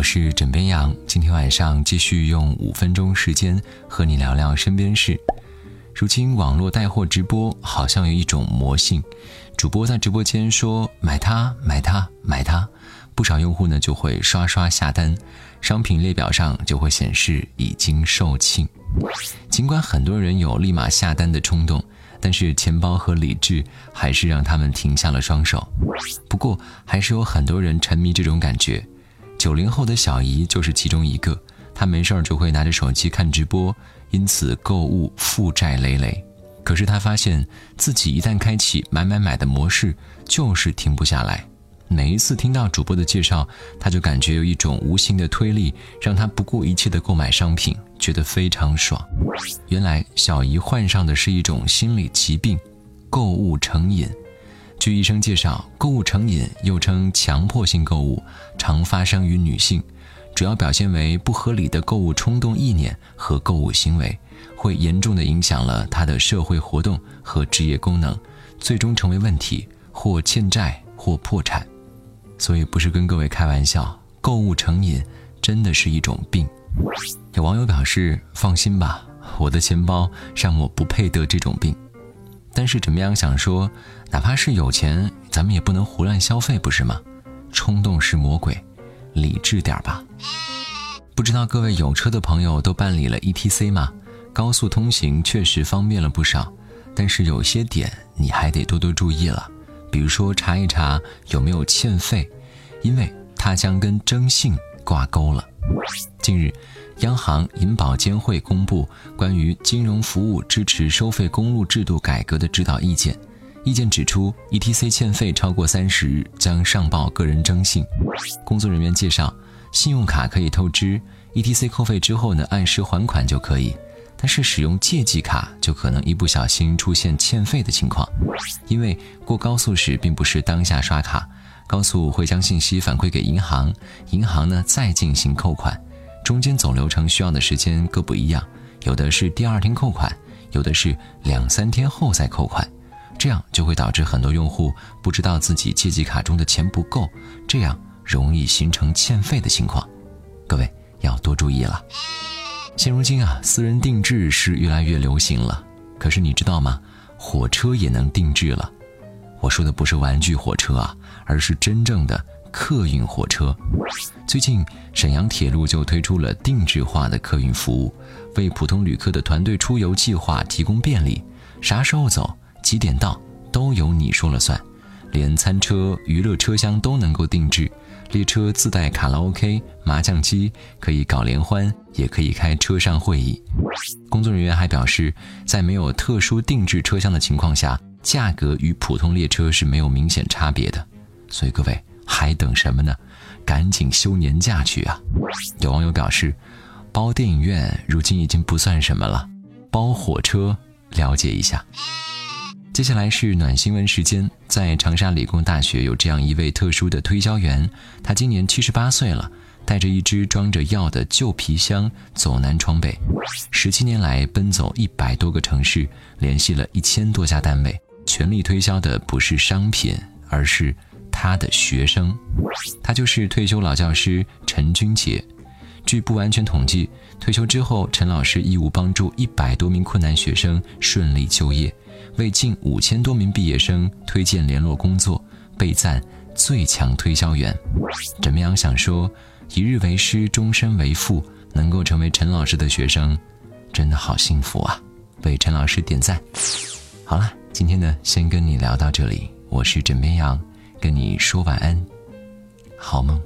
我是枕边羊，今天晚上继续用五分钟时间和你聊聊身边事。如今网络带货直播好像有一种魔性，主播在直播间说买它买它买它，不少用户呢就会刷刷下单，商品列表上就会显示已经售罄。尽管很多人有立马下单的冲动，但是钱包和理智还是让他们停下了双手。不过还是有很多人沉迷这种感觉。九零后的小姨就是其中一个，她没事儿就会拿着手机看直播，因此购物负债累累。可是她发现自己一旦开启买买买的模式，就是停不下来。每一次听到主播的介绍，她就感觉有一种无形的推力，让她不顾一切的购买商品，觉得非常爽。原来小姨患上的是一种心理疾病——购物成瘾。据医生介绍，购物成瘾又称强迫性购物，常发生于女性，主要表现为不合理的购物冲动、意念和购物行为，会严重的影响了她的社会活动和职业功能，最终成为问题，或欠债或破产。所以不是跟各位开玩笑，购物成瘾真的是一种病。有网友表示：“放心吧，我的钱包让我不配得这种病。”但是怎么样想说，哪怕是有钱，咱们也不能胡乱消费，不是吗？冲动是魔鬼，理智点吧。不知道各位有车的朋友都办理了 ETC 吗？高速通行确实方便了不少，但是有些点你还得多多注意了。比如说查一查有没有欠费，因为它将跟征信挂钩了。近日。央行银保监会公布关于金融服务支持收费公路制度改革的指导意见，意见指出，ETC 欠费超过三十日将上报个人征信。工作人员介绍，信用卡可以透支，ETC 扣费之后呢，按时还款就可以。但是使用借记卡就可能一不小心出现欠费的情况，因为过高速时并不是当下刷卡，高速会将信息反馈给银行，银行呢再进行扣款。中间走流程需要的时间各不一样，有的是第二天扣款，有的是两三天后再扣款，这样就会导致很多用户不知道自己借记卡中的钱不够，这样容易形成欠费的情况。各位要多注意了。现如今啊，私人定制是越来越流行了，可是你知道吗？火车也能定制了。我说的不是玩具火车啊，而是真正的。客运火车，最近沈阳铁路就推出了定制化的客运服务，为普通旅客的团队出游计划提供便利，啥时候走、几点到都由你说了算，连餐车、娱乐车厢都能够定制，列车自带卡拉 OK、麻将机，可以搞联欢，也可以开车上会议。工作人员还表示，在没有特殊定制车厢的情况下，价格与普通列车是没有明显差别的，所以各位。还等什么呢？赶紧休年假去啊！有网友表示，包电影院如今已经不算什么了，包火车了解一下。接下来是暖新闻时间，在长沙理工大学有这样一位特殊的推销员，他今年七十八岁了，带着一只装着药的旧皮箱走南闯北，十七年来奔走一百多个城市，联系了一千多家单位，全力推销的不是商品，而是。他的学生，他就是退休老教师陈军杰。据不完全统计，退休之后，陈老师义务帮助一百多名困难学生顺利就业，为近五千多名毕业生推荐联络工作，被赞最强推销员。怎么样？想说一日为师，终身为父，能够成为陈老师的学生，真的好幸福啊！为陈老师点赞。好了，今天呢，先跟你聊到这里。我是枕边羊。跟你说晚安，好梦。